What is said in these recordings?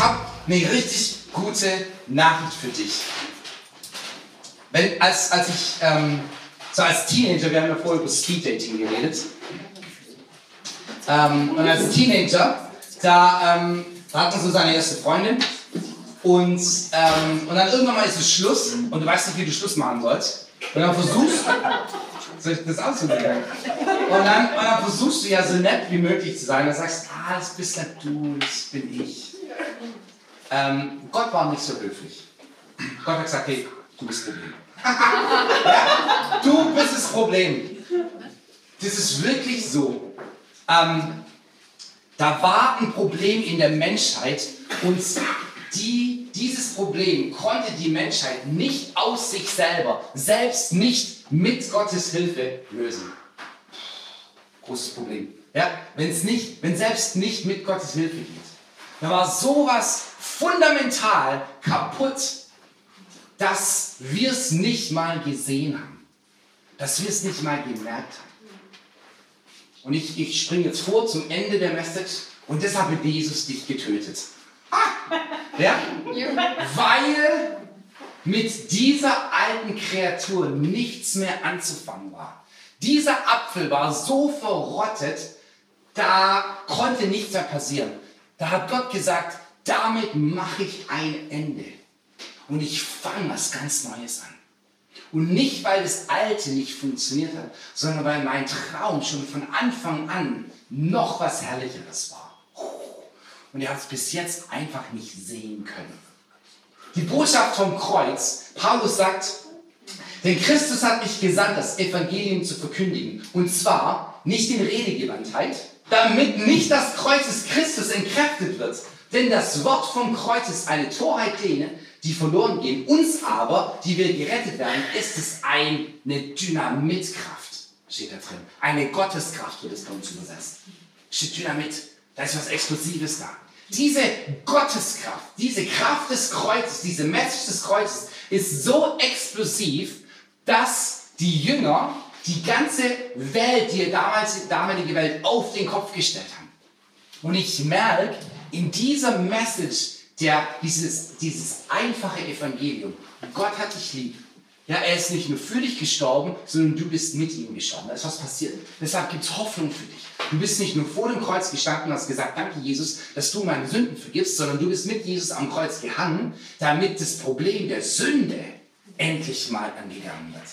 ich habe eine richtig gute Nachricht für dich. Wenn, als, als ich, ähm, so als Teenager, wir haben ja vorher über Speed Dating geredet. Ähm, und als Teenager, da, ähm, da hat man so seine erste Freundin. Und, ähm, und dann irgendwann mal ist es Schluss und du weißt nicht, wie du Schluss machen sollst. Und dann versuchst soll ich das auszusagen? Und dann, und dann versuchst du ja so nett wie möglich zu sein und sagst, ah, das bist ja du, das bin ich. Ähm, Gott war nicht so höflich. Gott hat gesagt, hey, du bist das Problem. ja, du bist das Problem. Das ist wirklich so. Ähm, da war ein Problem in der Menschheit und die, dieses Problem konnte die Menschheit nicht aus sich selber, selbst nicht mit Gottes Hilfe lösen. Großes Problem. Ja, wenn es nicht, wenn selbst nicht mit Gottes Hilfe geht. Da war sowas fundamental kaputt, dass wir es nicht mal gesehen haben. Dass wir es nicht mal gemerkt haben. Und ich, ich springe jetzt vor zum Ende der Message und deshalb hat Jesus dich getötet. Ja? Weil mit dieser alten Kreatur nichts mehr anzufangen war. Dieser Apfel war so verrottet, da konnte nichts mehr passieren. Da hat Gott gesagt, damit mache ich ein Ende. Und ich fange was ganz Neues an. Und nicht, weil das Alte nicht funktioniert hat, sondern weil mein Traum schon von Anfang an noch was Herrlicheres war und er hat es bis jetzt einfach nicht sehen können. Die Botschaft vom Kreuz, Paulus sagt, denn Christus hat mich gesandt, das Evangelium zu verkündigen. Und zwar nicht in Redegewandtheit, damit nicht das Kreuz des Christus entkräftet wird. Denn das Wort vom Kreuz ist eine Torheit denen, die verloren gehen. Uns aber, die wir gerettet werden, ist es eine Dynamitkraft, steht da drin. Eine Gotteskraft wird es bei uns übersetzt. Steht Dynamit. Da ist was Explosives da. Diese Gotteskraft, diese Kraft des Kreuzes, diese Message des Kreuzes ist so explosiv, dass die Jünger die ganze Welt, die damals, die damalige Welt, auf den Kopf gestellt haben. Und ich merke, in dieser Message, der, dieses, dieses einfache Evangelium, Gott hat dich lieb, ja, er ist nicht nur für dich gestorben, sondern du bist mit ihm gestorben. Da ist was passiert. Deshalb gibt es Hoffnung für dich. Du bist nicht nur vor dem Kreuz gestanden und hast gesagt, danke Jesus, dass du meine Sünden vergibst, sondern du bist mit Jesus am Kreuz gehangen, damit das Problem der Sünde endlich mal angegangen wird.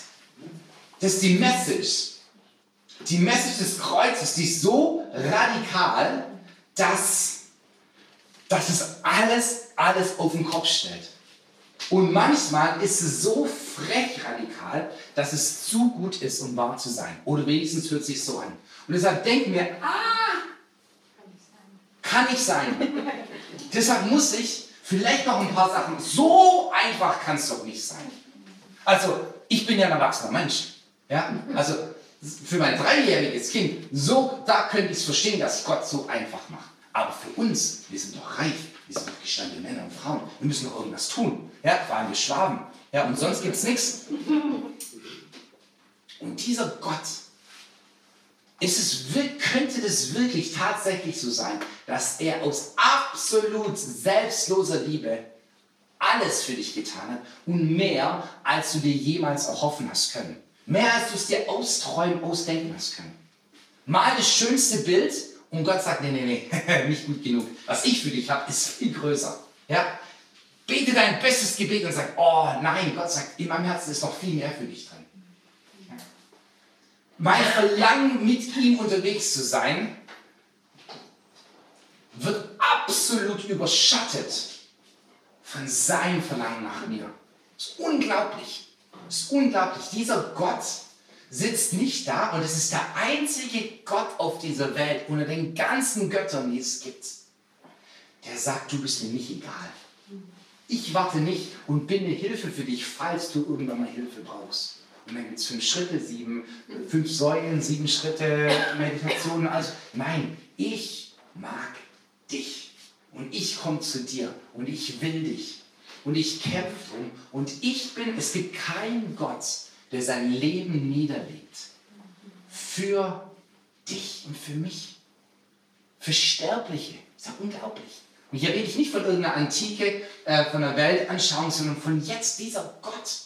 Das ist die Message. Die Message des Kreuzes, die ist so radikal, dass, dass es alles, alles auf den Kopf stellt. Und manchmal ist es so frech radikal, dass es zu gut ist, um wahr zu sein. Oder wenigstens hört sich so an. Und deshalb denken wir, ah, kann nicht sein. deshalb muss ich vielleicht noch ein paar Sachen, so einfach kann es doch nicht sein. Also, ich bin ja ein erwachsener Mensch. Ja? Also, für mein dreijähriges Kind, so, da könnte ich es verstehen, dass Gott so einfach macht. Aber für uns, wir sind doch reif, wir sind doch gestandene Männer und Frauen, wir müssen doch irgendwas tun. Ja, vor allem wir Schwaben. Ja, und sonst gibt es nichts. Und dieser Gott, ist es, könnte es wirklich tatsächlich so sein, dass er aus absolut selbstloser Liebe alles für dich getan hat und mehr, als du dir jemals erhoffen hast können. Mehr, als du es dir austräumen, ausdenken hast können. Mal das schönste Bild und Gott sagt, nee, nee, nee, nicht gut genug. Was ich für dich habe, ist viel größer. Ja? Bete dein bestes Gebet und sag, oh nein, Gott sagt, in meinem Herzen ist noch viel mehr für dich drin. Mein Verlangen, mit ihm unterwegs zu sein, wird absolut überschattet von seinem Verlangen nach mir. Das ist unglaublich. Das ist unglaublich. Dieser Gott sitzt nicht da und es ist der einzige Gott auf dieser Welt unter den ganzen Göttern, die es gibt, der sagt, du bist mir nicht egal. Ich warte nicht und bin eine Hilfe für dich, falls du irgendwann mal Hilfe brauchst. Und dann gibt es fünf Schritte, sieben, fünf Säulen, sieben Schritte, Meditationen. Also, nein, ich mag dich. Und ich komme zu dir. Und ich will dich. Und ich kämpfe drum. Und ich bin, es gibt keinen Gott, der sein Leben niederlegt. Für dich und für mich. Für Sterbliche. Das ist ja unglaublich. Und hier rede ich nicht von irgendeiner Antike, äh, von einer Weltanschauung, sondern von jetzt dieser Gott,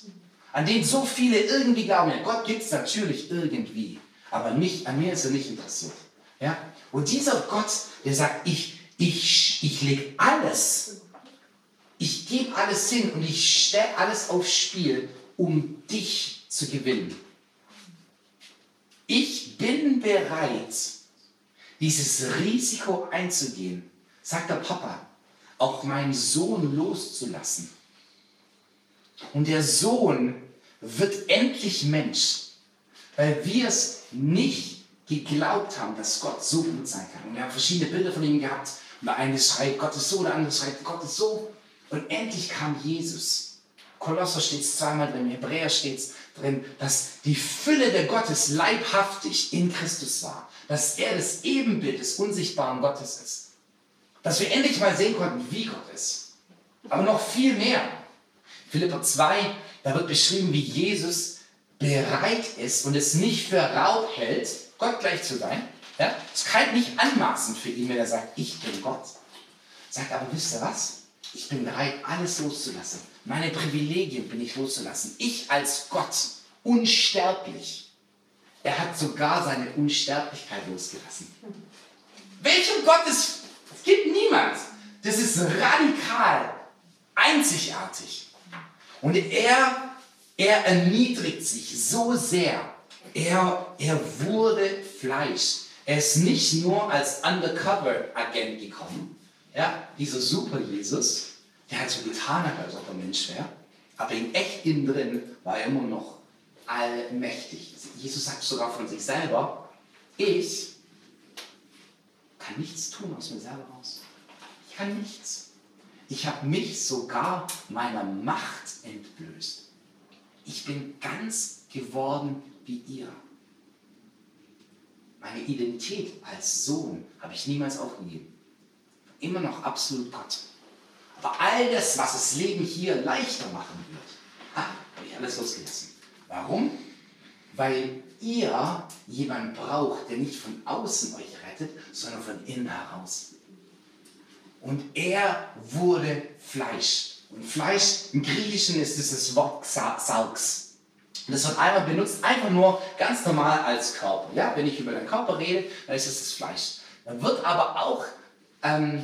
an den so viele irgendwie glauben. Ja, Gott gibt es natürlich irgendwie, aber nicht, an mir ist er nicht interessiert. Ja? Und dieser Gott, der sagt, ich, ich, ich lege alles, ich gebe alles hin und ich stelle alles aufs Spiel, um dich zu gewinnen. Ich bin bereit, dieses Risiko einzugehen, sagt der Papa, auch meinen Sohn loszulassen. Und der Sohn wird endlich Mensch, weil wir es nicht geglaubt haben, dass Gott so gut sein kann. Und wir haben verschiedene Bilder von ihm gehabt. Und der eine schreit, Gott ist so, der andere schreit, Gott ist so. Und endlich kam Jesus. Kolosser steht es zweimal drin, Hebräer steht es drin, dass die Fülle der Gottes leibhaftig in Christus war. Dass er das Ebenbild des unsichtbaren Gottes ist. Dass wir endlich mal sehen konnten, wie Gott ist. Aber noch viel mehr. Philippa 2, da wird beschrieben, wie Jesus bereit ist und es nicht für Raub hält, Gott gleich zu sein. Ja? Es kann nicht anmaßen für ihn, wenn er sagt, ich bin Gott. Sagt aber, wisst ihr was? Ich bin bereit, alles loszulassen. Meine Privilegien bin ich loszulassen. Ich als Gott, unsterblich. Er hat sogar seine Unsterblichkeit losgelassen. Welchem Gott es, es gibt niemand. Das ist radikal, einzigartig. Und er, er erniedrigt sich so sehr. Er, er wurde Fleisch. Er ist nicht nur als Undercover-Agent gekommen. Ja, dieser Super-Jesus, der hat so getan, als ob er Mensch wäre. Aber in echt innen drin war er immer noch allmächtig. Jesus sagt sogar von sich selber, ich kann nichts tun aus mir selber raus. Ich kann nichts. Ich habe mich sogar meiner Macht entblößt. Ich bin ganz geworden wie ihr. Meine Identität als Sohn habe ich niemals aufgegeben. Immer noch absolut Gott. Aber all das, was das Leben hier leichter machen wird, habe ich alles losgelassen. Warum? Weil ihr jemanden braucht, der nicht von außen euch rettet, sondern von innen heraus. Und er wurde Fleisch. Und Fleisch im Griechischen ist dieses Wort Sarx. Und das wird einmal benutzt, einfach nur ganz normal als Körper. Ja, wenn ich über den Körper rede, dann ist es das Fleisch. Dann wird aber auch ähm,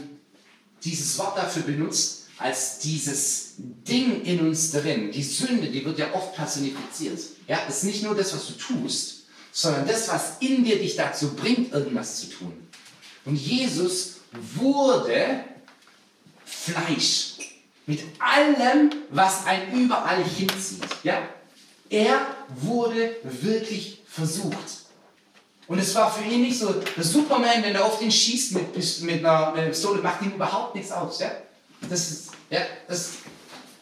dieses Wort dafür benutzt, als dieses Ding in uns drin. Die Sünde, die wird ja oft personifiziert. Ja, das ist nicht nur das, was du tust, sondern das, was in dir dich dazu bringt, irgendwas zu tun. Und Jesus wurde Fleisch mit allem, was einen überall hinzieht. Ja? Er wurde wirklich versucht. Und es war für ihn nicht so, der Superman, wenn er auf den schießt mit, mit, einer, mit einer Pistole, macht ihm überhaupt nichts aus. Ja? Das, ist, ja, das,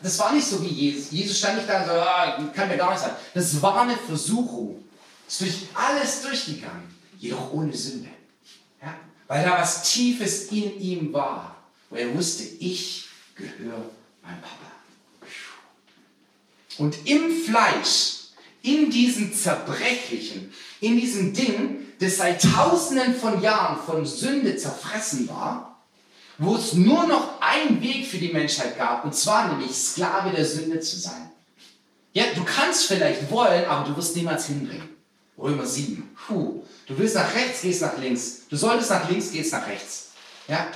das war nicht so wie Jesus. Jesus stand nicht da und so, ah, kann mir gar nicht sein. Das war eine Versuchung. Ist durch alles durchgegangen, jedoch ohne Sünde. Ja? Weil da was Tiefes in ihm war, wo er wusste, ich gehöre meinem Papa. Und im Fleisch, in diesem zerbrechlichen, in diesem Ding, das seit tausenden von Jahren von Sünde zerfressen war, wo es nur noch einen Weg für die Menschheit gab, und zwar nämlich Sklave der Sünde zu sein. Ja, du kannst vielleicht wollen, aber du wirst niemals hinbringen. Römer 7. Puh. Du willst nach rechts, gehst nach links. Du solltest nach links, gehst nach rechts. Ja?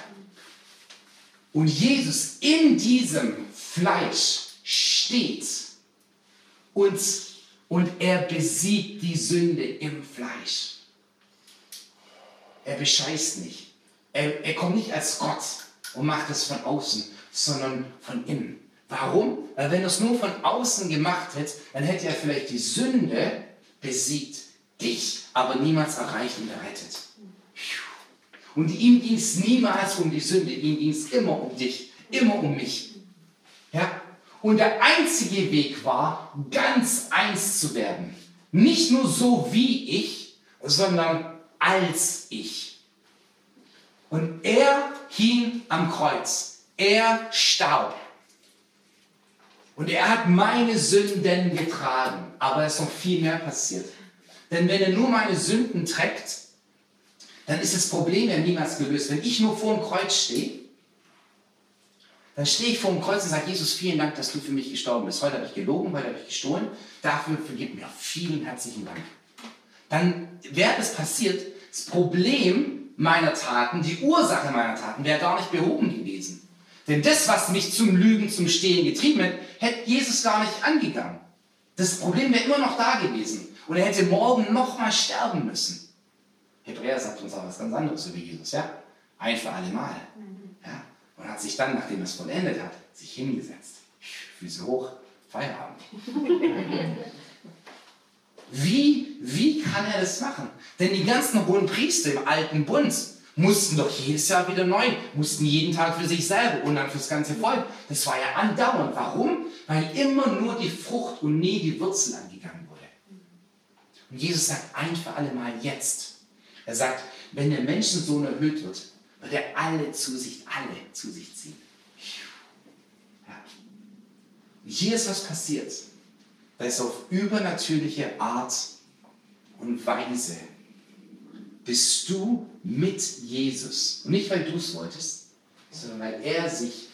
Und Jesus in diesem Fleisch steht und, und er besiegt die Sünde im Fleisch. Er bescheißt nicht. Er, er kommt nicht als Gott und macht es von außen, sondern von innen. Warum? Weil wenn er es nur von außen gemacht hätte, dann hätte er vielleicht die Sünde besiegt, dich aber niemals erreicht und errettet. Und ihm ging es niemals um die Sünde, ihm ging es immer um dich, immer um mich. Und der einzige Weg war, ganz eins zu werden. Nicht nur so wie ich, sondern als ich. Und er hing am Kreuz. Er starb. Und er hat meine Sünden getragen. Aber es ist noch viel mehr passiert. Denn wenn er nur meine Sünden trägt, dann ist das Problem ja niemals gelöst. Wenn ich nur vor dem Kreuz stehe, dann stehe ich vor dem Kreuz und sage, Jesus, vielen Dank, dass du für mich gestorben bist. Heute habe ich gelogen, heute habe ich gestohlen. Dafür vergib mir. Vielen herzlichen Dank. Dann wäre es passiert, das Problem meiner Taten, die Ursache meiner Taten, wäre gar nicht behoben gewesen. Denn das, was mich zum Lügen, zum Stehlen getrieben hat, hätte Jesus gar nicht angegangen. Das Problem wäre immer noch da gewesen. Und er hätte morgen nochmal sterben müssen. Hebräer sagt uns auch was ganz anderes über Jesus, ja? Ein für alle Mal. Und hat sich dann, nachdem er es vollendet hat, sich hingesetzt. Füße hoch, Feierabend. Wie, wie kann er das machen? Denn die ganzen hohen Priester im alten Bund mussten doch jedes Jahr wieder neu, mussten jeden Tag für sich selber und dann fürs ganze Volk. Das war ja andauernd. Warum? Weil immer nur die Frucht und nie die Wurzel angegangen wurde. Und Jesus sagt ein für alle Mal jetzt. Er sagt, wenn der Menschensohn erhöht wird, wird er alle zu sich, alle zu sich ziehen. Ja. Hier ist was passiert. Da ist auf übernatürliche Art und Weise bist du mit Jesus. Und nicht, weil du es wolltest, sondern weil er sich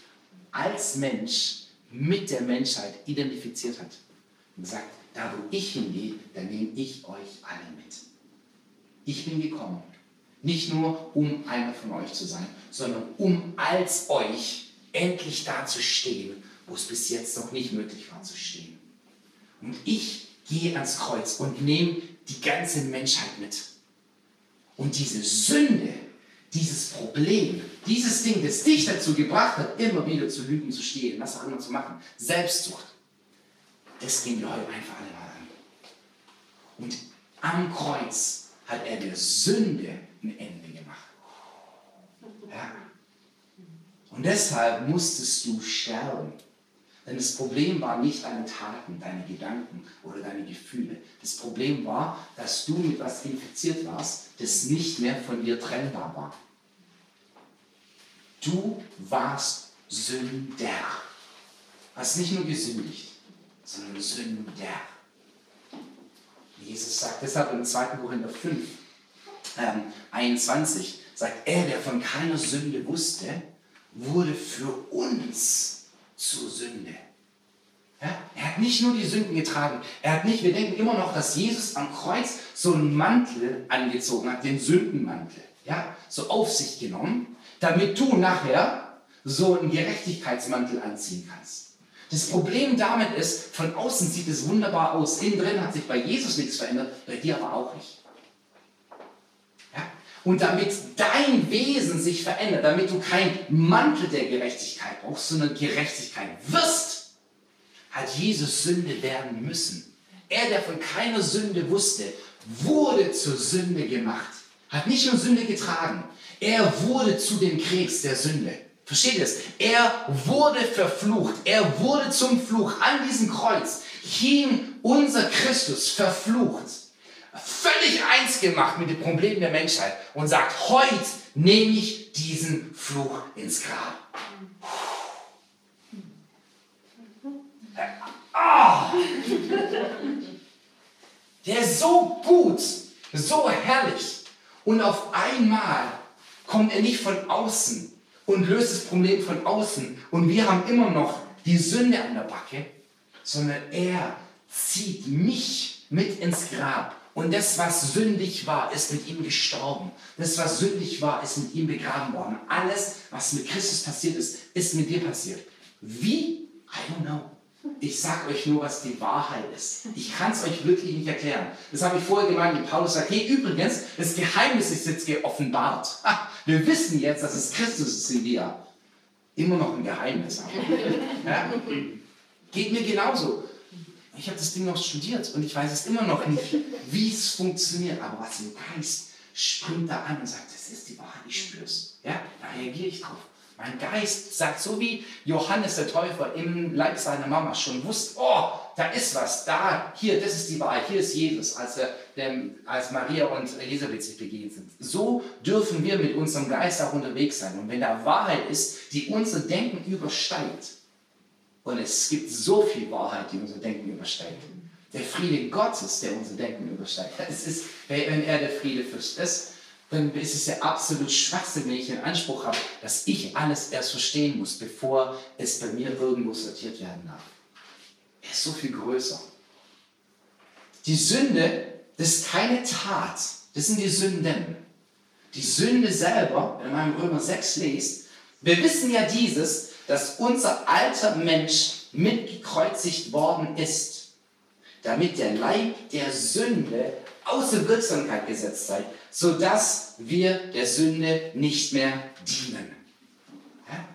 als Mensch mit der Menschheit identifiziert hat. Und sagt, da wo ich hingehe, da nehme ich euch alle mit. Ich bin gekommen, nicht nur um einer von euch zu sein, sondern um als euch endlich da zu stehen, wo es bis jetzt noch nicht möglich war zu stehen. Und ich gehe ans Kreuz und nehme die ganze Menschheit mit. Und diese Sünde, dieses Problem, dieses Ding, das dich dazu gebracht hat, immer wieder zu lügen, zu stehlen, was auch immer zu machen, Selbstsucht, das gehen wir heute einfach alle mal an. Und am Kreuz hat er der Sünde ein Ende gemacht. Ja. Und deshalb musstest du sterben. Denn das Problem war nicht deine Taten, deine Gedanken oder deine Gefühle. Das Problem war, dass du mit was infiziert warst, das nicht mehr von dir trennbar war. Du warst Sünder. Hast nicht nur gesündigt, sondern Sünder. Jesus sagt deshalb im 2. Korinther 5, ähm, 21, sagt er, der von keiner Sünde wusste, wurde für uns zur Sünde. Ja? Er hat nicht nur die Sünden getragen. Er hat nicht, wir denken immer noch, dass Jesus am Kreuz so einen Mantel angezogen hat, den Sündenmantel. Ja? So auf sich genommen, damit du nachher so einen Gerechtigkeitsmantel anziehen kannst. Das Problem damit ist, von außen sieht es wunderbar aus, innen drin hat sich bei Jesus nichts verändert, bei dir aber auch nicht. Und damit dein Wesen sich verändert, damit du kein Mantel der Gerechtigkeit brauchst, sondern Gerechtigkeit wirst, hat Jesus Sünde werden müssen. Er, der von keiner Sünde wusste, wurde zur Sünde gemacht, hat nicht nur Sünde getragen, er wurde zu dem Krebs der Sünde. Versteht es? Er wurde verflucht. Er wurde zum Fluch. An diesem Kreuz hing unser Christus verflucht. Völlig eins gemacht mit dem Problem der Menschheit und sagt, heute nehme ich diesen Fluch ins Grab. Oh. Der ist so gut, so herrlich. Und auf einmal kommt er nicht von außen, und löst das Problem von außen. Und wir haben immer noch die Sünde an der Backe, sondern er zieht mich mit ins Grab. Und das, was sündig war, ist mit ihm gestorben. Das, was sündig war, ist mit ihm begraben worden. Alles, was mit Christus passiert ist, ist mit dir passiert. Wie? I don't know. Ich sage euch nur, was die Wahrheit ist. Ich kann es euch wirklich nicht erklären. Das habe ich vorher gemeint, wie Paulus sagt, hey, übrigens, das Geheimnis ist jetzt geoffenbart. Wir wissen jetzt, dass es Christus ist in dir. Immer noch ein Geheimnis. Ja? Geht mir genauso. Ich habe das Ding noch studiert und ich weiß es immer noch nicht, wie es funktioniert. Aber was im Geist springt da an und sagt, das ist die Wahrheit, ich spüre es. Ja? Da reagiere ich drauf. Mein Geist sagt, so wie Johannes der Täufer im Leib seiner Mama schon wusste, oh, da ist was, da, hier, das ist die Wahrheit, hier ist Jesus, als, er, dem, als Maria und Elisabeth sich begegnet sind. So dürfen wir mit unserem Geist auch unterwegs sein. Und wenn da Wahrheit ist, die unser Denken übersteigt, und es gibt so viel Wahrheit, die unser Denken übersteigt, der Friede Gottes, der unser Denken übersteigt, es ist, wenn er der Friedefürst ist, dann ist es ja absolut Schwachsinn, wenn ich den Anspruch habe, dass ich alles erst verstehen muss, bevor es bei mir irgendwo sortiert werden darf. Er ist so viel größer. Die Sünde, das ist keine Tat, das sind die Sünden. Die Sünde selber, wenn man im Römer 6 liest, wir wissen ja dieses, dass unser alter Mensch mitgekreuzigt worden ist, damit der Leib der Sünde außer Wirksamkeit gesetzt sei, sodass wir der Sünde nicht mehr dienen. Ja?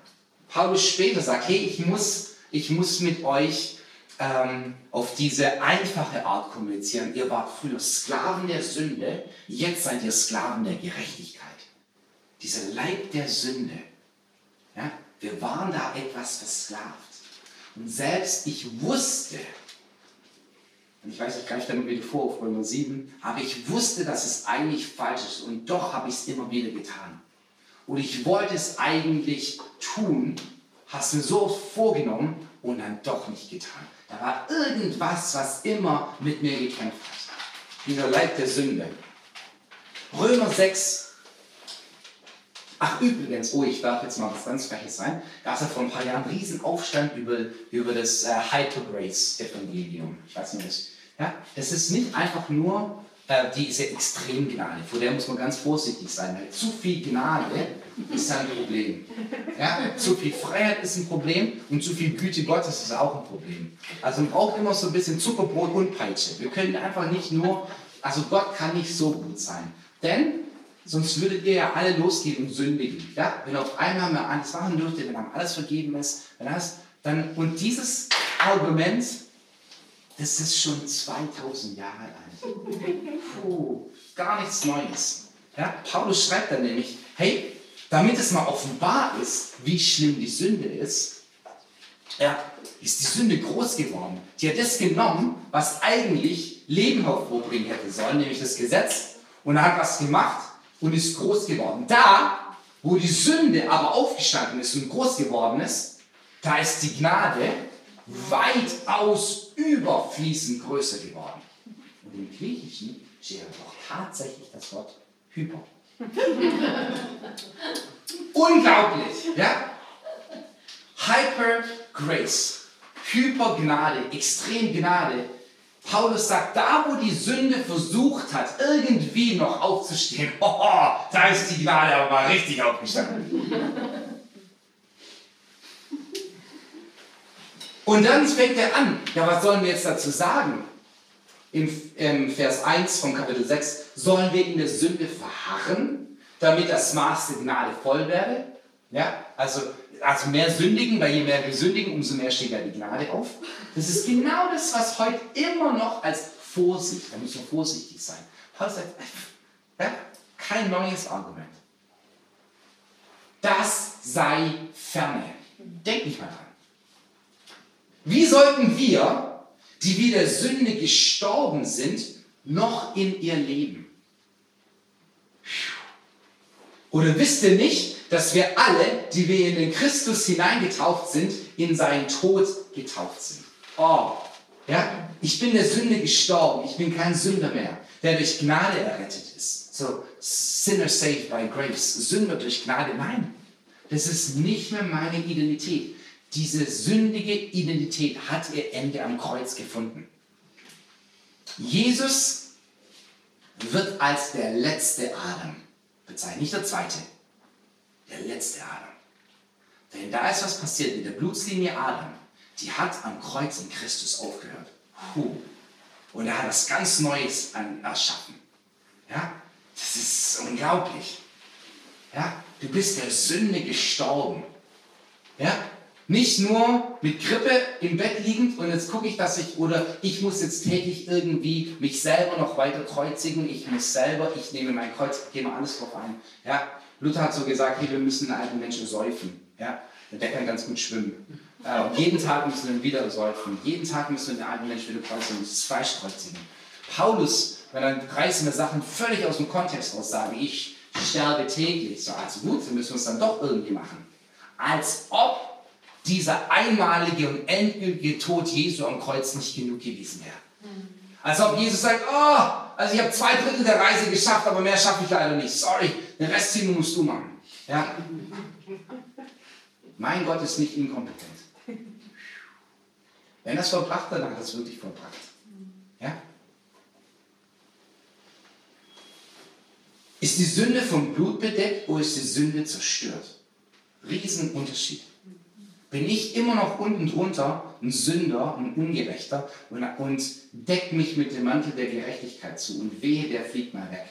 Paulus später sagt, hey, ich muss, ich muss mit euch ähm, auf diese einfache Art kommunizieren. Ihr wart früher Sklaven der Sünde, jetzt seid ihr Sklaven der Gerechtigkeit. Dieser Leib der Sünde. Wir waren da etwas versklavt. Und selbst ich wusste, und ich weiß, ich greife dann wieder vor auf Römer 7, aber ich wusste, dass es eigentlich falsch ist und doch habe ich es immer wieder getan. Und ich wollte es eigentlich tun, hast mir so vorgenommen und dann doch nicht getan. Da war irgendwas, was immer mit mir gekämpft hat. Dieser Leib der Sünde. Römer 6, Ach übrigens, oh, ich darf jetzt mal was ganz Freches sein. Da gab es ja vor ein paar Jahren einen riesen Aufstand über, über das äh, Hypergrace-Evangelium. Ich weiß nicht, was. Ja, das ist nicht einfach nur äh, diese Extremgnade, vor der muss man ganz vorsichtig sein. Weil zu viel Gnade ist ein Problem. Ja, zu viel Freiheit ist ein Problem und zu viel Güte Gottes ist auch ein Problem. Also man braucht immer so ein bisschen Zuckerbrot und Peitsche. Wir können einfach nicht nur, also Gott kann nicht so gut sein. Denn Sonst würdet ihr ja alle losgehen und sündigen. Ja? Wenn auf einmal mal alles machen dürfte, wenn einem alles vergeben ist, wenn das, dann, und dieses Argument, das ist schon 2000 Jahre alt. Puh, gar nichts Neues. Ja? Paulus schreibt dann nämlich, hey, damit es mal offenbar ist, wie schlimm die Sünde ist, ja, ist die Sünde groß geworden. Die hat das genommen, was eigentlich Leben hervorbringen hätte sollen, nämlich das Gesetz, und hat was gemacht, und ist groß geworden. Da, wo die Sünde aber aufgestanden ist und groß geworden ist, da ist die Gnade weitaus überfließend größer geworden. Und im Griechischen steht doch tatsächlich das Wort Hyper. Unglaublich, ja? Hyper Grace, Hypergnade, Extremgnade Paulus sagt, da wo die Sünde versucht hat, irgendwie noch aufzustehen, oh, da ist die Gnade aber mal richtig aufgestanden. Und dann fängt er an, ja, was sollen wir jetzt dazu sagen? Im, Im Vers 1 von Kapitel 6, sollen wir in der Sünde verharren, damit das Maß der Gnade voll werde? Ja, also also mehr sündigen, weil je mehr wir sündigen, umso mehr steht ja die Gnade auf. Das ist genau das, was heute immer noch als Vorsicht, da müssen wir vorsichtig sein. Paulus sagt, ja, kein neues Argument. Das sei ferne. Denk nicht mal dran. Wie sollten wir, die wie der Sünde gestorben sind, noch in ihr leben? Oder wisst ihr nicht, dass wir alle, die wir in den Christus hineingetaucht sind, in seinen Tod getaucht sind. Oh, ja, ich bin der Sünde gestorben, ich bin kein Sünder mehr, der durch Gnade errettet ist. So, Sinner saved by grace, Sünder durch Gnade, nein, das ist nicht mehr meine Identität. Diese sündige Identität hat ihr Ende am Kreuz gefunden. Jesus wird als der letzte Adam bezeichnet, nicht der zweite der letzte Adam. Denn da ist was passiert mit der Blutslinie Adam. Die hat am Kreuz in Christus aufgehört. Puh. Und er hat was ganz Neues erschaffen. Ja? Das ist unglaublich. Ja? Du bist der Sünde gestorben. Ja? Nicht nur mit Grippe im Bett liegend und jetzt gucke ich, dass ich, oder ich muss jetzt täglich irgendwie mich selber noch weiter kreuzigen, ich muss selber, ich nehme mein Kreuz, gehe mal alles drauf ein. Ja? Luther hat so gesagt, hey, wir müssen einen alten Menschen säufen. Ja? Der kann ganz gut schwimmen. Äh, jeden Tag müssen wir ihn wieder säufen. Jeden Tag müssen wir den alten Menschen wieder kreuzigen, das Fleisch kreuzigen. Paulus, wenn er reißende Sachen völlig aus dem Kontext aus sagt, ich sterbe täglich, so also gut, dann müssen wir es dann doch irgendwie machen. Als ob dieser einmalige und endgültige Tod Jesu am Kreuz nicht genug gewesen wäre. Als ob Jesus sagt, oh, also ich habe zwei Drittel der Reise geschafft, aber mehr schaffe ich leider nicht. Sorry, den Rest Timo musst du machen. Ja. Mein Gott ist nicht inkompetent. Wenn es vollbracht hat, dann hat es wirklich vollbracht. Ja? Ist die Sünde vom Blut bedeckt oder ist die Sünde zerstört? Riesenunterschied. Bin ich immer noch unten drunter ein Sünder, ein Ungerechter und, und deck mich mit dem Mantel der Gerechtigkeit zu und wehe, der fliegt mal weg.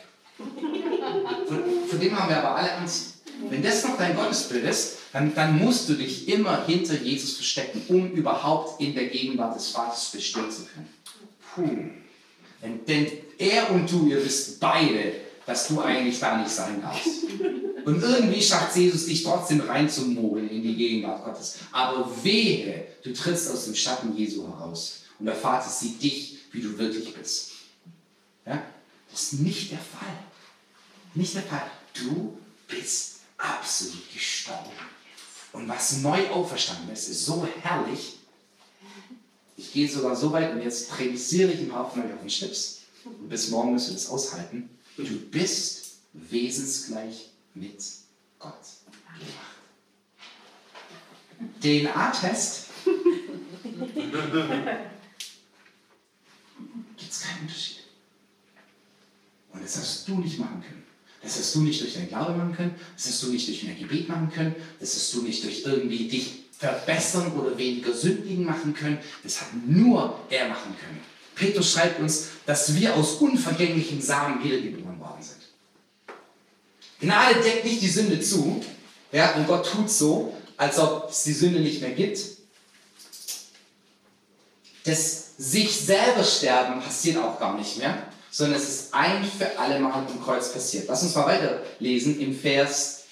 Von, von dem haben wir aber alle Angst. Wenn das noch dein Gottesbild ist, dann, dann musst du dich immer hinter Jesus verstecken, um überhaupt in der Gegenwart des Vaters bestehen zu können. Puh. Denn, denn er und du, ihr wisst beide, dass du eigentlich da nicht sein darfst. Und irgendwie schafft Jesus dich trotzdem reinzumogeln in die Gegenwart Gottes. Aber wehe, du trittst aus dem Schatten Jesu heraus und der Vater sieht dich, wie du wirklich bist. Ja? Das ist nicht der Fall. Nicht der Fall. Du bist absolut gestorben. Und was neu auferstanden ist, ist so herrlich. Ich gehe sogar so weit und jetzt prädisiere ich im Haufen euch auf den Schnips. Und bis morgen müsst ihr das aushalten. Du bist wesensgleich mit Gott gemacht. DNA-Test. Gibt es keinen Unterschied. Und das hast du nicht machen können. Das hast du nicht durch dein Glaube machen können, das hast du nicht durch ein Gebet machen können, das hast du nicht durch irgendwie dich verbessern oder weniger sündigen machen können. Das hat nur er machen können. Petrus schreibt uns, dass wir aus unvergänglichem Samen wiedergeboren. Gnade deckt nicht die Sünde zu, ja, und Gott tut so, als ob es die Sünde nicht mehr gibt. Das sich selber sterben passiert auch gar nicht mehr sondern es ist ein für alle Mal am Kreuz passiert. Lass uns mal weiterlesen im Vers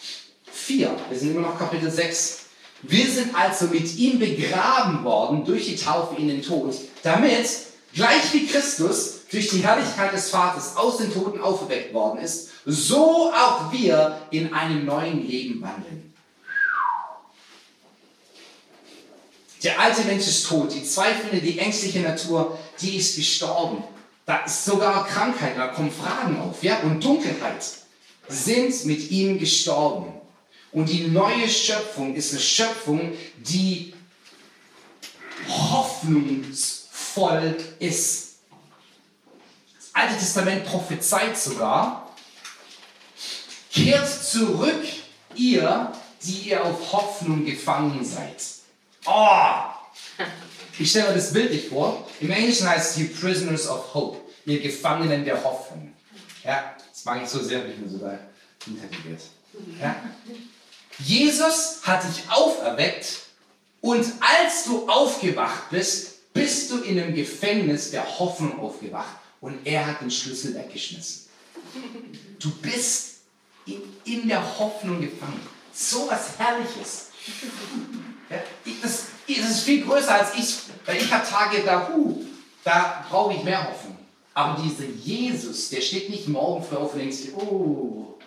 4. Wir sind immer noch Kapitel 6. Wir sind also mit ihm begraben worden durch die Taufe in den Tod, damit, gleich wie Christus durch die Herrlichkeit des Vaters aus den Toten auferweckt worden ist, so auch wir in einem neuen Leben wandeln. Der alte Mensch ist tot, die zweifelnde, die ängstliche Natur, die ist gestorben. Da ist sogar Krankheit, da kommen Fragen auf, ja, und Dunkelheit sind mit ihm gestorben. Und die neue Schöpfung ist eine Schöpfung, die hoffnungsvoll ist. Alte Testament prophezeit sogar, kehrt zurück, ihr, die ihr auf Hoffnung gefangen seid. Oh, ich stelle mir das bildlich vor. Im Englischen heißt es You Prisoners of Hope, ihr Gefangenen der Hoffnung. Ja, das mag ich so sehr, wenn ich mir sogar hintergeht. Ja? Jesus hat dich auferweckt und als du aufgewacht bist, bist du in einem Gefängnis der Hoffnung aufgewacht und er hat den Schlüssel weggeschmissen. Du bist in, in der Hoffnung gefangen. So was Herrliches. Ja, das, das ist viel größer als ich, weil ich habe Tage da, huh, da brauche ich mehr Hoffnung. Aber dieser Jesus, der steht nicht morgen früh auf und denkt sich, oh.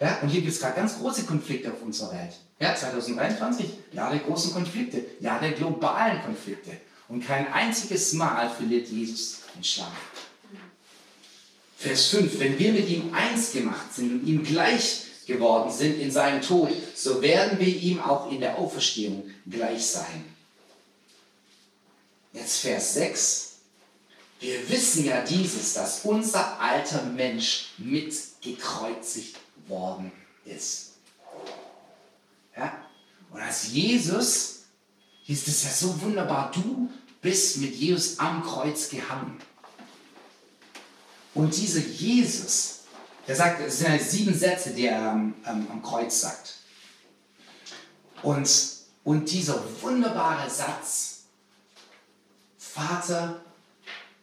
Ja, und hier gibt es gerade ganz große Konflikte auf unserer Welt. Ja, 2023, ja der großen Konflikte, ja der globalen Konflikte. Und kein einziges Mal verliert Jesus den Schlaf. Vers 5, wenn wir mit ihm eins gemacht sind und ihm gleich geworden sind in seinem Tod, so werden wir ihm auch in der Auferstehung gleich sein. Jetzt Vers 6. Wir wissen ja dieses, dass unser alter Mensch mitgekreuzigt worden ist. Ja? Und als Jesus, hieß es ja so wunderbar, du bist mit Jesus am Kreuz gehangen. Und dieser Jesus, der sagt, es sind halt sieben Sätze, die er ähm, am Kreuz sagt. Und, und dieser wunderbare Satz, Vater,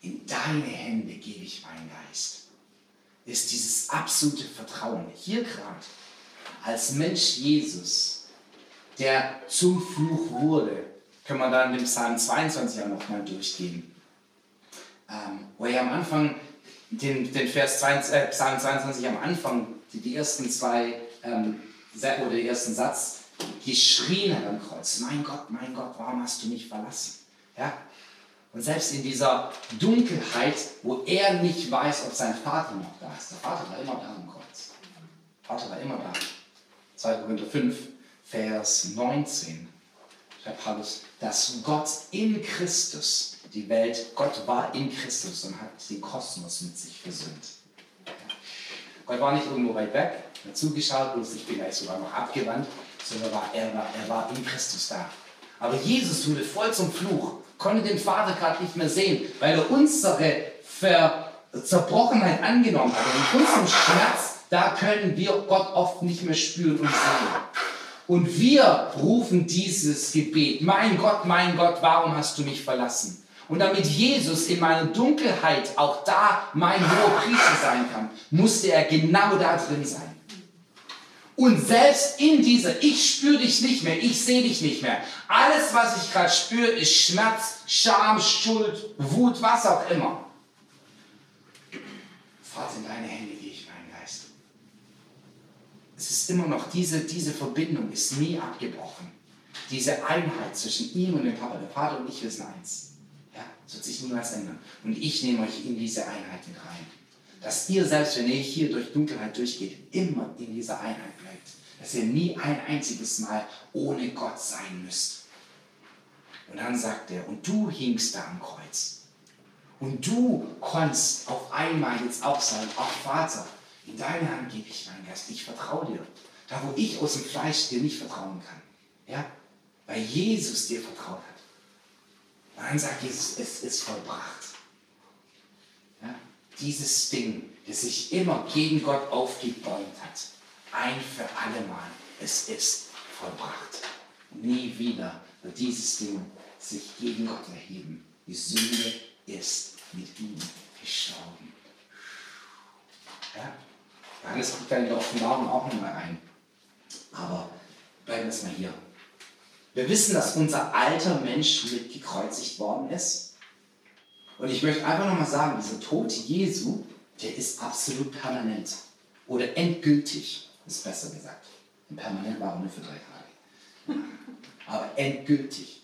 in deine Hände gebe ich meinen Geist, ist dieses absolute Vertrauen. Hier gerade, als Mensch Jesus, der zum Fluch wurde, können wir dann den Psalm 22 auch nochmal durchgehen. Ähm, wo er am Anfang, den, den Vers 22, äh, Psalm 22 am Anfang, die, die ersten zwei, ähm, oder den ersten Satz, geschrien hat am Kreuz, mein Gott, mein Gott, warum hast du mich verlassen? Ja? Und selbst in dieser Dunkelheit, wo er nicht weiß, ob sein Vater noch da ist. Der Vater war immer da am Kreuz. Der Vater war immer da. 2. Korinther 5, Vers 19. Schreibt Paulus, dass Gott in Christus die Welt, Gott war in Christus und hat den Kosmos mit sich versöhnt. Gott war nicht irgendwo weit weg, hat zugeschaut und sich vielleicht sogar noch abgewandt, sondern war, er, war, er war in Christus da. Aber Jesus wurde voll zum Fluch, konnte den Vater gerade nicht mehr sehen, weil er unsere Ver Zerbrochenheit angenommen hat. Und in unserem Schmerz, da können wir Gott oft nicht mehr spüren und sehen. Und wir rufen dieses Gebet, mein Gott, mein Gott, warum hast du mich verlassen? Und damit Jesus in meiner Dunkelheit auch da mein hoher Priester sein kann, musste er genau da drin sein. Und selbst in dieser, ich spüre dich nicht mehr, ich sehe dich nicht mehr. Alles, was ich gerade spüre, ist Schmerz, Scham, Schuld, Wut, was auch immer. Vater, in deine Hände gehe ich meinen Geist. Es ist immer noch, diese, diese Verbindung ist nie abgebrochen. Diese Einheit zwischen ihm und dem Papa, der Vater und ich, wir sind eins. Ja, das wird sich niemals ändern. Und ich nehme euch in diese Einheit mit rein. Dass ihr selbst, wenn ihr hier durch Dunkelheit durchgeht, immer in dieser Einheit bleibt dass ihr nie ein einziges Mal ohne Gott sein müsst. Und dann sagt er, und du hingst da am Kreuz. Und du konntest auf einmal jetzt auch sagen, ach Vater, in deine Hand gebe ich meinen Geist, ich vertraue dir. Da, wo ich aus dem Fleisch dir nicht vertrauen kann. Ja? Weil Jesus dir vertraut hat. Und dann sagt Jesus, es ist vollbracht. Ja? Dieses Ding, das sich immer gegen Gott aufgebäumt hat, ein für alle Mal. Es ist vollbracht. Nie wieder wird dieses Ding sich gegen Gott erheben. Die Sünde ist mit ihm gestorben. Ja? Johannes guckt dann in der Offenbarung auch nochmal ein. Aber bleiben wir es mal hier. Wir wissen, dass unser alter Mensch mit gekreuzigt worden ist. Und ich möchte einfach nochmal sagen, dieser Tod Jesu, der ist absolut permanent oder endgültig ist besser gesagt. Permanent war nur für drei Tage. Aber endgültig.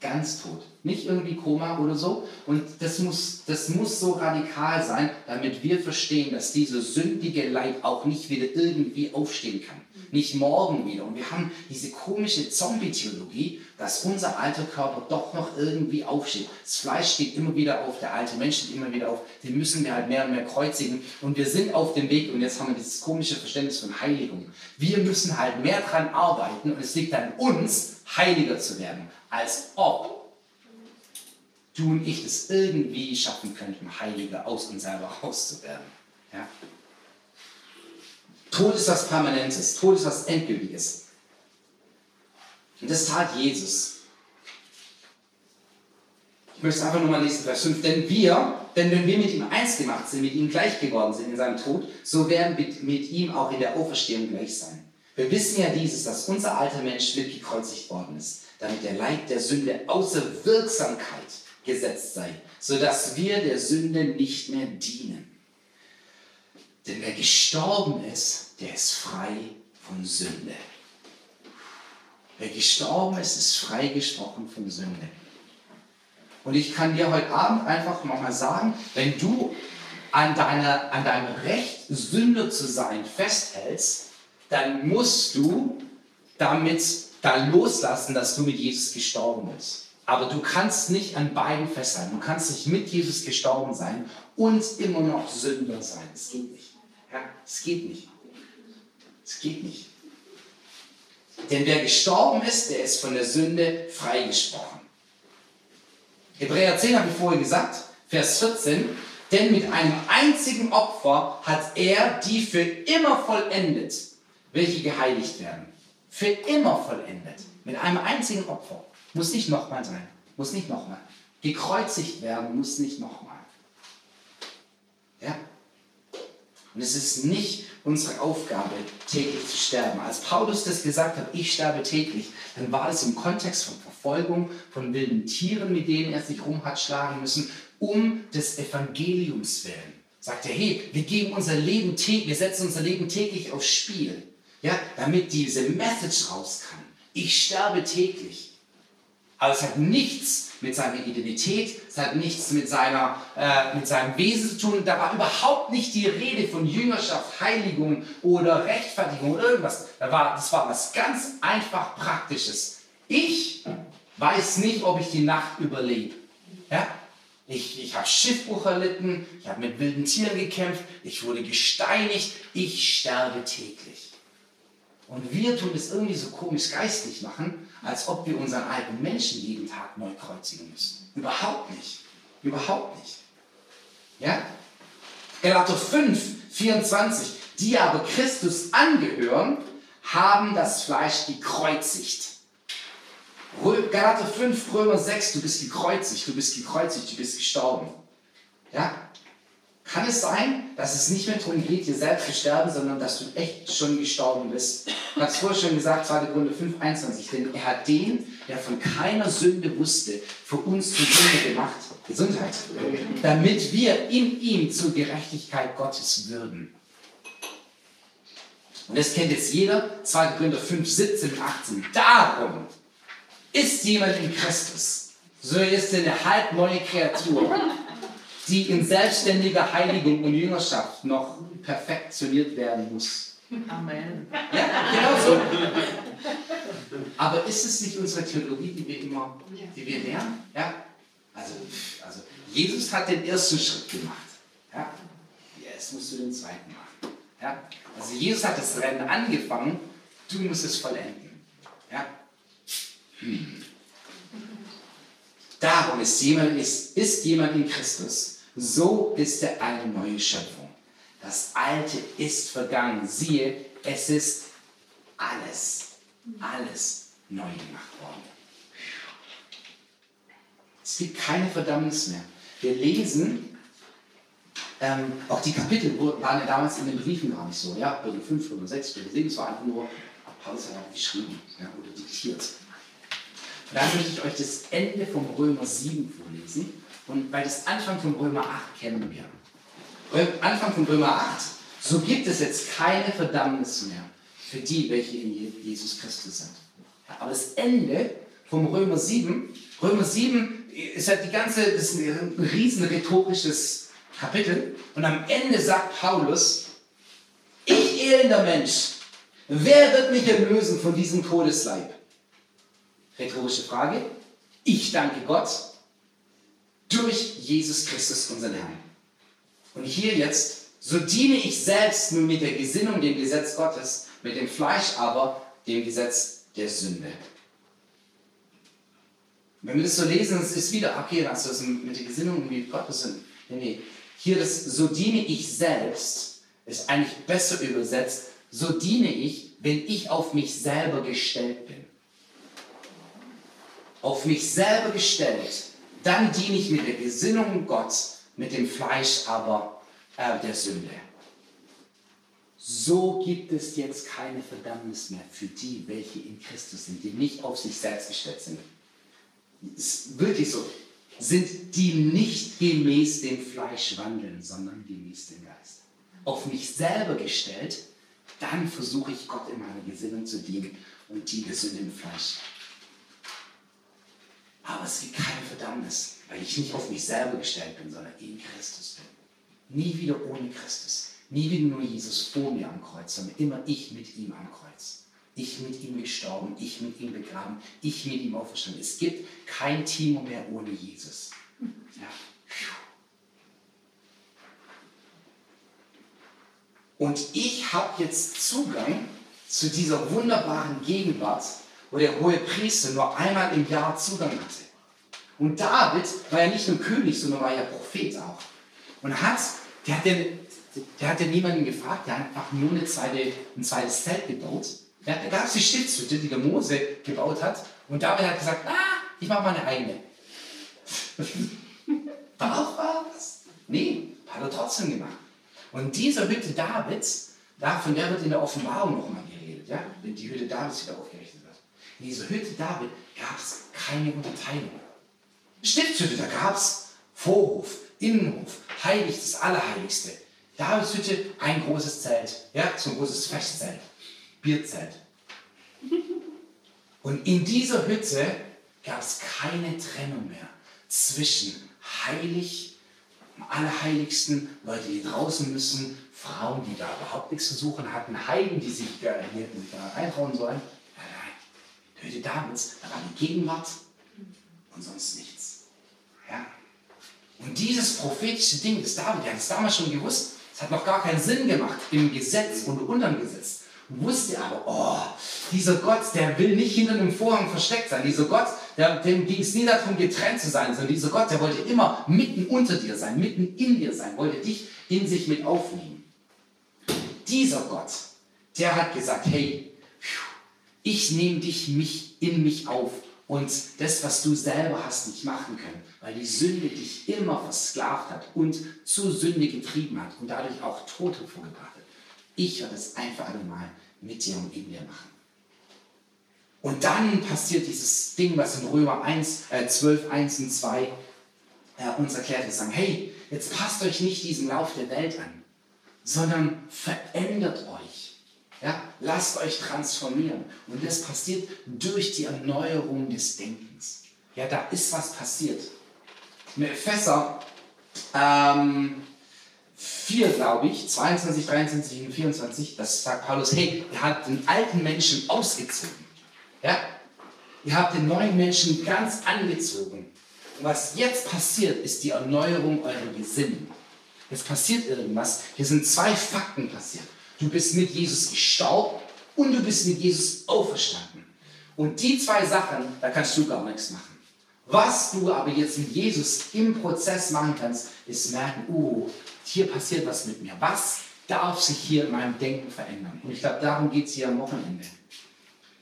Ganz tot. Nicht irgendwie Koma oder so. Und das muss, das muss so radikal sein, damit wir verstehen, dass dieser sündige Leib auch nicht wieder irgendwie aufstehen kann. Nicht morgen wieder. Und wir haben diese komische Zombie-Theologie, dass unser alter Körper doch noch irgendwie aufsteht. Das Fleisch steht immer wieder auf, der alte Mensch steht immer wieder auf. Den müssen wir halt mehr und mehr kreuzigen. Und wir sind auf dem Weg, und jetzt haben wir dieses komische Verständnis von Heiligung. Wir müssen halt mehr dran arbeiten und es liegt an uns, heiliger zu werden als ob du und ich es irgendwie schaffen könnten, heiliger aus uns selber rauszuwerden. Ja? Tod ist was Permanentes, Tod ist was Endgültiges. Und das tat Jesus. Ich möchte einfach nur mal lesen, Vers 5. Denn wir, denn wenn wir mit ihm eins gemacht sind, mit ihm gleich geworden sind in seinem Tod, so werden wir mit ihm auch in der Auferstehung gleich sein. Wir wissen ja dieses, dass unser alter Mensch mitgekreuzigt worden ist damit der Leib der Sünde außer Wirksamkeit gesetzt sei, sodass wir der Sünde nicht mehr dienen. Denn wer gestorben ist, der ist frei von Sünde. Wer gestorben ist, ist freigesprochen von Sünde. Und ich kann dir heute Abend einfach nochmal sagen, wenn du an, deiner, an deinem Recht, Sünder zu sein, festhältst, dann musst du damit dann loslassen, dass du mit Jesus gestorben bist. Aber du kannst nicht an beiden festhalten. Du kannst nicht mit Jesus gestorben sein und immer noch Sünder sein. Es geht nicht. Ja, es geht nicht. Es geht nicht. Denn wer gestorben ist, der ist von der Sünde freigesprochen. Hebräer 10 habe ich vorhin gesagt, Vers 14. Denn mit einem einzigen Opfer hat er die für immer vollendet, welche geheiligt werden für immer vollendet. Mit einem einzigen Opfer. Muss nicht nochmal sein. Muss nicht nochmal. Gekreuzigt werden muss nicht nochmal. Ja? Und es ist nicht unsere Aufgabe, täglich zu sterben. Als Paulus das gesagt hat, ich sterbe täglich, dann war das im Kontext von Verfolgung, von wilden Tieren, mit denen er sich rum hat schlagen müssen, um des Evangeliums willen. Sagt er, hey, wir geben unser Leben täglich, wir setzen unser Leben täglich aufs Spiel. Ja, damit diese Message raus. Ich sterbe täglich. Aber es hat nichts mit seiner Identität, es hat nichts mit, seiner, äh, mit seinem Wesen zu tun. Da war überhaupt nicht die Rede von Jüngerschaft, Heiligung oder Rechtfertigung oder irgendwas. Da war, das war was ganz einfach Praktisches. Ich weiß nicht, ob ich die Nacht überlebe. Ja? Ich, ich habe Schiffbruch erlitten, ich habe mit wilden Tieren gekämpft, ich wurde gesteinigt, ich sterbe täglich. Und wir tun es irgendwie so komisch geistlich machen, als ob wir unseren alten Menschen jeden Tag neu kreuzigen müssen. Überhaupt nicht. Überhaupt nicht. Ja? Galater 5, 24. Die aber Christus angehören, haben das Fleisch gekreuzigt. Galater 5, Römer 6, du bist gekreuzigt, du bist gekreuzigt, du bist gestorben. Ja? Kann es sein, dass es nicht mehr darum geht, dir selbst zu sterben, sondern dass du echt schon gestorben bist? Habe es vorher schon gesagt, 2. Gründe 5, 21. Denn er hat den, der von keiner Sünde wusste, für uns zur Sünde gemacht. Gesundheit. Damit wir in ihm zur Gerechtigkeit Gottes würden. Und das kennt jetzt jeder. 2. Gründe 5, 17, 18. Darum ist jemand in Christus, so ist er eine halb neue Kreatur die in selbstständiger Heiligung und Jüngerschaft noch perfektioniert werden muss. Amen. Ja, genau so. Aber ist es nicht unsere Theologie, die wir immer, die wir lernen? Ja? Also, also Jesus hat den ersten Schritt gemacht. Ja? Jetzt musst du den zweiten machen. Ja? Also Jesus hat das Rennen angefangen, du musst es vollenden. Ja? Hm. Darum ist jemand, ist, ist jemand in Christus so ist er eine neue Schöpfung. Das Alte ist vergangen. Siehe, es ist alles, alles neu gemacht worden. Es gibt keine Verdammnis mehr. Wir lesen, ähm, auch die Kapitel waren ja damals in den Briefen gar nicht so. Ja, Kapitel 5, oder 6, Kapitel 7, es war einfach nur, Paulus hat auch geschrieben ja, oder diktiert. Und dann möchte ich euch das Ende vom Römer 7 vorlesen. Und weil das Anfang von Römer 8 kennen wir. Anfang von Römer 8, so gibt es jetzt keine Verdammnis mehr für die, welche in Jesus Christus sind. Aber das Ende vom Römer 7, Römer 7 ist halt die ganze, das ist ein riesen rhetorisches Kapitel. Und am Ende sagt Paulus, ich elender Mensch, wer wird mich erlösen von diesem Todesleib? Rhetorische Frage. Ich danke Gott, durch Jesus Christus, unseren Herrn. Und hier jetzt, so diene ich selbst nun mit der Gesinnung dem Gesetz Gottes, mit dem Fleisch aber dem Gesetz der Sünde. Wenn wir das so lesen, es ist wieder, okay, das ist mit der Gesinnung wie Gottes sind. Nee, nee. Hier das, so diene ich selbst, ist eigentlich besser übersetzt, so diene ich, wenn ich auf mich selber gestellt bin. Auf mich selber gestellt dann diene ich mit der Gesinnung Gott, mit dem Fleisch aber äh, der Sünde. So gibt es jetzt keine Verdammnis mehr für die, welche in Christus sind, die nicht auf sich selbst gestellt sind. Ist wirklich so. Sind die nicht gemäß dem Fleisch wandeln, sondern gemäß dem Geist. Auf mich selber gestellt, dann versuche ich Gott in meiner Gesinnung zu dienen und die Sünde im Fleisch aber es gibt keine Verdammnis, weil ich nicht auf mich selber gestellt bin, sondern in Christus bin. Nie wieder ohne Christus. Nie wieder nur Jesus vor mir am Kreuz, sondern immer ich mit ihm am Kreuz. Ich mit ihm gestorben, ich mit ihm begraben, ich mit ihm auferstanden. Es gibt kein Timo mehr ohne Jesus. Ja. Und ich habe jetzt Zugang zu dieser wunderbaren Gegenwart, wo der hohe Priester nur einmal im Jahr Zugang hatte. Und David war ja nicht nur König, sondern war ja Prophet auch. Und hat, der hat, den, der hat ja niemanden gefragt, der hat einfach nur eine zweite, ein zweites Zelt gebaut. Ja, da gab es die Stiftshütte, die der Mose gebaut hat. Und David hat gesagt, ah, ich mache meine eigene. Darauf war was? Nee, hat er trotzdem gemacht. Und diese Hütte Davids, von der wird in der Offenbarung nochmal geredet, ja? die Hütte Davids wieder aufgerichtet. In dieser Hütte David gab es keine Unterteilung. Stiftshütte, da gab es Vorhof, Innenhof, Heilig, das Allerheiligste. Davids Hütte, ein großes Zelt, ja, so ein großes Festzelt, Bierzelt. Und in dieser Hütte gab es keine Trennung mehr zwischen heilig, Allerheiligsten, Leute, die draußen müssen, Frauen, die da überhaupt nichts zu suchen hatten, Heiden, die sich äh, hier reinhauen sollen. Hütte Davids, da war die Gegenwart und sonst nichts. Ja? Und dieses prophetische Ding des David, der hat es damals schon gewusst, es hat noch gar keinen Sinn gemacht im Gesetz und unterm Gesetz. Wusste aber, oh, dieser Gott, der will nicht hinter einem Vorhang versteckt sein. Dieser Gott, der, dem ging es nie darum, getrennt zu sein, sondern dieser Gott, der wollte immer mitten unter dir sein, mitten in dir sein, wollte dich in sich mit aufnehmen. Dieser Gott, der hat gesagt, hey, ich nehme dich mich in mich auf und das, was du selber hast, nicht machen können, weil die Sünde dich immer versklavt hat und zu Sünde getrieben hat und dadurch auch Tod hervorgebracht hat. Ich werde es einfach einmal mit dir und in dir machen. Und dann passiert dieses Ding, was in Römer 1, äh, 12, 1 und 2 äh, uns erklärt. Wir sagen, hey, jetzt passt euch nicht diesem Lauf der Welt an, sondern verändert euch. Ja? Lasst euch transformieren. Und das passiert durch die Erneuerung des Denkens. Ja, da ist was passiert. In Epheser ähm, 4, glaube ich, 22, 23 und 24, das sagt Paulus, hey, ihr habt den alten Menschen ausgezogen. Ja? Ihr habt den neuen Menschen ganz angezogen. Und was jetzt passiert, ist die Erneuerung eurer Gesinnung. Jetzt passiert irgendwas. Hier sind zwei Fakten passiert. Du bist mit Jesus gestorben und du bist mit Jesus auferstanden. Und die zwei Sachen, da kannst du gar nichts machen. Was du aber jetzt mit Jesus im Prozess machen kannst, ist merken, oh, hier passiert was mit mir. Was darf sich hier in meinem Denken verändern? Und ich glaube, darum geht es hier am Wochenende.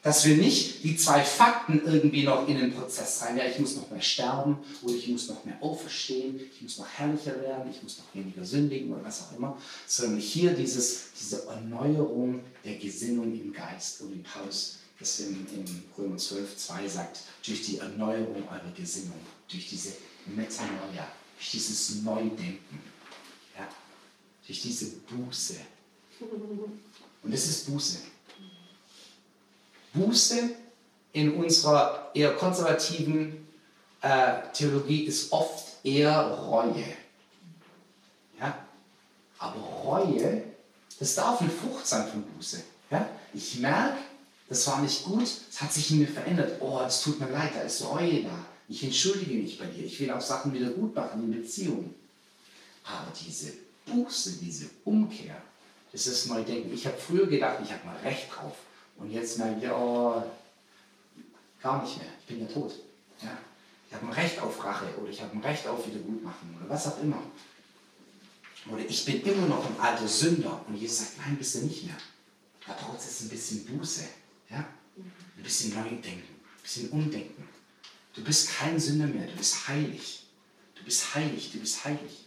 Dass wir nicht die zwei Fakten irgendwie noch in den Prozess rein, ja, ich muss noch mehr sterben oder ich muss noch mehr auferstehen, ich muss noch herrlicher werden, ich muss noch weniger sündigen oder was auch immer, sondern hier dieses, diese Erneuerung der Gesinnung im Geist, und wie Paulus das in, in Römer 12, 2 sagt, durch die Erneuerung eurer Gesinnung, durch diese Metanoia, durch dieses Neudenken, ja, durch diese Buße. Und das ist Buße. Buße in unserer eher konservativen äh, Theologie ist oft eher Reue. Ja? Aber Reue, das darf eine Frucht sein von Buße. Ja? Ich merke, das war nicht gut, es hat sich in mir verändert. Oh, es tut mir leid, da ist Reue da. Ich entschuldige mich bei dir. Ich will auch Sachen wieder gut machen in Beziehungen. Aber diese Buße, diese Umkehr, das ist Neudenken. Ich habe früher gedacht, ich habe mal Recht drauf. Und jetzt merke ich, oh, gar nicht mehr. Ich bin ja tot. Ja? Ich habe ein Recht auf Rache oder ich habe ein Recht auf Wiedergutmachen oder was auch immer. Oder ich bin immer noch ein alter Sünder. Und Jesus sagt, nein, bist du nicht mehr. Da braucht es ein bisschen Buße. Ja? Ein bisschen Neudenken, ein bisschen Umdenken. Du bist kein Sünder mehr, du bist heilig. Du bist heilig, du bist heilig.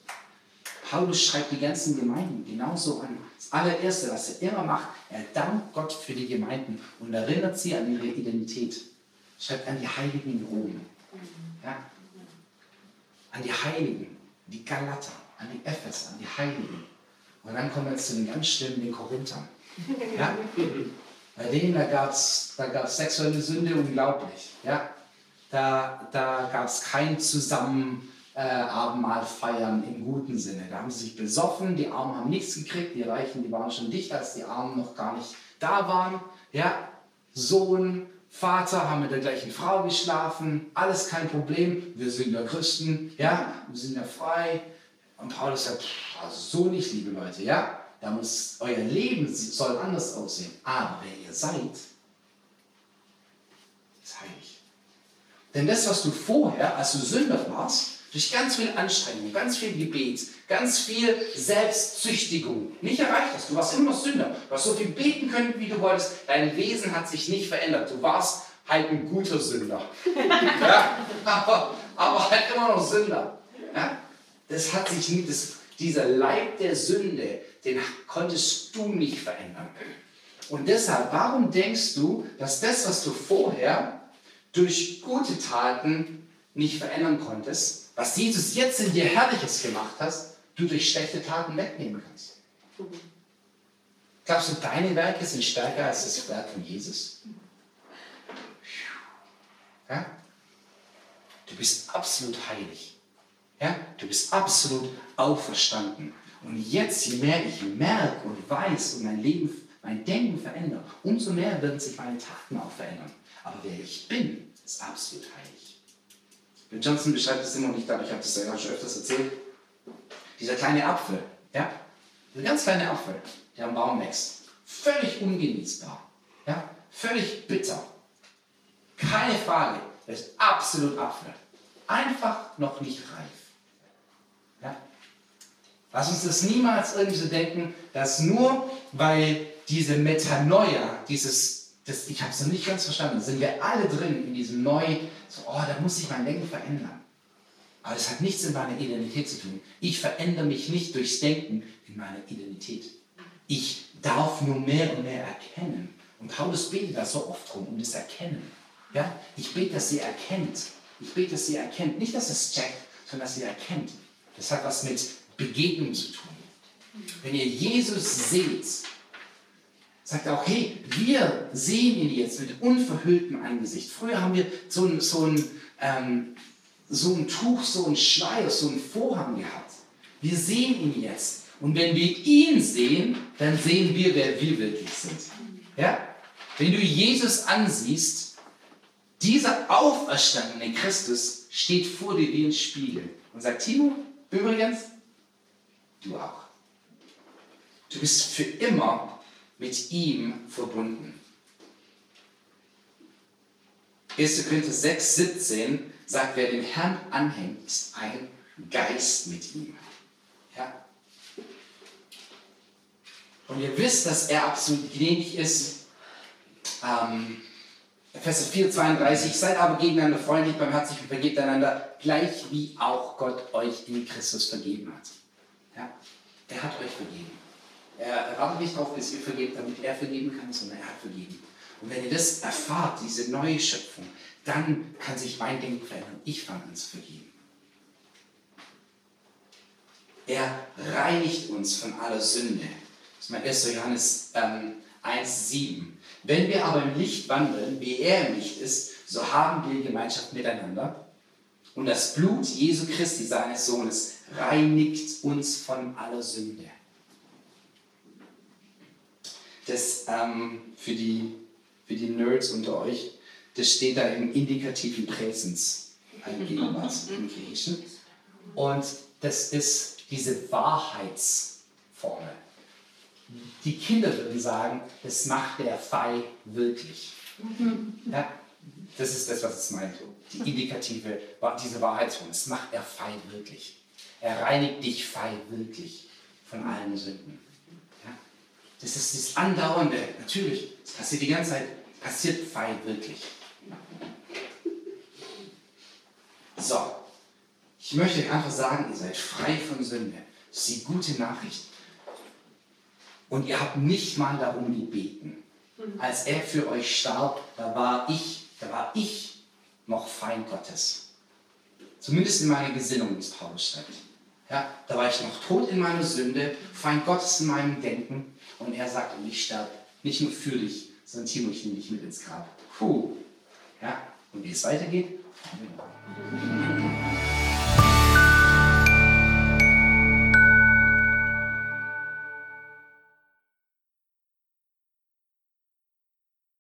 Paulus schreibt die ganzen Gemeinden genauso an. Das allererste, was er immer macht, er dankt Gott für die Gemeinden und erinnert sie an ihre Identität. Schreibt an die Heiligen in Rom. Ja? An die Heiligen, die Galater, an die Epheser, an die Heiligen. Und dann kommen wir jetzt zu den ganz schlimmen, den Korinthern. Ja? Bei denen, da gab es da gab's sexuelle Sünde, unglaublich. Ja? Da, da gab es kein Zusammen äh, Abendmahl feiern im guten Sinne. Da haben sie sich besoffen, die Armen haben nichts gekriegt, die Reichen, die waren schon dicht, als die Armen noch gar nicht da waren. Ja? Sohn, Vater haben mit der gleichen Frau geschlafen, alles kein Problem, wir sind ja Christen, ja, wir sind ja frei. Und Paulus sagt, also so nicht, liebe Leute, ja, da muss, euer Leben soll anders aussehen. Aber wer ihr seid, ist heilig. Denn das, was du vorher, als du Sünder warst, durch ganz viel Anstrengung, ganz viel Gebet, ganz viel Selbstzüchtigung nicht erreicht hast. Du warst immer noch Sünder. Du hast so viel beten können, wie du wolltest. Dein Wesen hat sich nicht verändert. Du warst halt ein guter Sünder. ja? aber, aber halt immer noch Sünder. Ja? Das hat sich nie, das, dieser Leib der Sünde, den konntest du nicht verändern. Und deshalb, warum denkst du, dass das, was du vorher durch gute Taten nicht verändern konntest, was Jesus jetzt in dir Herrliches gemacht hast, du durch schlechte Taten wegnehmen kannst? Glaubst du, deine Werke sind stärker als das Werk von Jesus? Ja? Du bist absolut heilig. Ja? Du bist absolut auferstanden. Und jetzt, je mehr ich merke und weiß und mein Leben, mein Denken verändert, umso mehr werden sich meine Taten auch verändern. Aber wer ich bin, ist absolut heilig. Johnson beschreibt es immer, und ich glaube, ich habe das ja schon öfters erzählt, dieser kleine Apfel, ja, dieser ganz kleine Apfel, der am Baum wächst, völlig ungenießbar, ja, völlig bitter. Keine Frage, er ist absolut Apfel. Einfach noch nicht reif. Ja? Lass uns das niemals irgendwie so denken, dass nur weil diese Metanoia, dieses, das, ich habe es noch nicht ganz verstanden, sind wir alle drin in diesem Neu, so, oh, da muss sich mein Denken verändern. Aber das hat nichts mit meiner Identität zu tun. Ich verändere mich nicht durchs Denken in meiner Identität. Ich darf nur mehr und mehr erkennen. Und Paulus betet da so oft drum, um das Erkennen. Ja? Ich bete, dass sie erkennt. Ich bete, dass sie erkennt. Nicht, dass es checkt, sondern dass sie erkennt. Das hat was mit Begegnung zu tun. Wenn ihr Jesus seht, sagt er auch, hey, wir sehen ihn jetzt mit unverhülltem Angesicht. Früher haben wir so ein, so ein, ähm, so ein Tuch, so ein Schleier, so ein Vorhang gehabt. Wir sehen ihn jetzt. Und wenn wir ihn sehen, dann sehen wir, wer wir wirklich sind. Ja? Wenn du Jesus ansiehst, dieser auferstandene Christus steht vor dir wie ein Spiegel und sagt, Timo, übrigens, du auch. Du bist für immer mit ihm verbunden. 1. Korinther 6, 17 sagt, wer dem Herrn anhängt, ist ein Geist mit ihm. Ja? Und ihr wisst, dass er absolut gnädig ist. Ähm, Epheser 4, 32, seid aber gegeneinander freundlich, barmherzig und vergebt einander, gleich wie auch Gott euch in Christus vergeben hat. Ja? Er hat euch vergeben. Er, wartet nicht darauf, bis ihr vergebt, damit er vergeben kann, sondern er hat vergeben. Und wenn ihr das erfahrt, diese neue Schöpfung, dann kann sich mein Denken verändern. Ich fange an zu vergeben. Er reinigt uns von aller Sünde. Das ist mein 1. Johannes ähm, 1,7. Wenn wir aber im Licht wandeln, wie er im Licht ist, so haben wir Gemeinschaft miteinander. Und das Blut Jesu Christi, seines Sohnes, reinigt uns von aller Sünde. Das ähm, für, die, für die Nerds unter euch, das steht da im indikativen Präsens, ein Gegenwart im Griechischen. Und das ist diese Wahrheitsformel. Die Kinder würden sagen, das macht der Pfeil wirklich. Ja, das ist das, was es meint. Die indikative, diese Wahrheitsform, das macht der Pfeil wirklich. Er reinigt dich Pfeil wirklich von allen Sünden. Das ist das Andauernde, natürlich, das passiert die ganze Zeit, passiert Pfeil wirklich. So, ich möchte einfach sagen, ihr seid frei von Sünde. Das ist die gute Nachricht. Und ihr habt nicht mal darum gebeten. Als er für euch starb, da war ich, da war ich noch Feind Gottes. Zumindest in meiner Gesinnung, es Paulus schreibt. Ja, da war ich noch tot in meiner Sünde, Feind Gottes in meinem Denken. Und er sagt, und ich sterbe nicht nur für dich, sondern Timo, ich nehme dich mit ins Grab. Puh. Ja, und wie es weitergeht,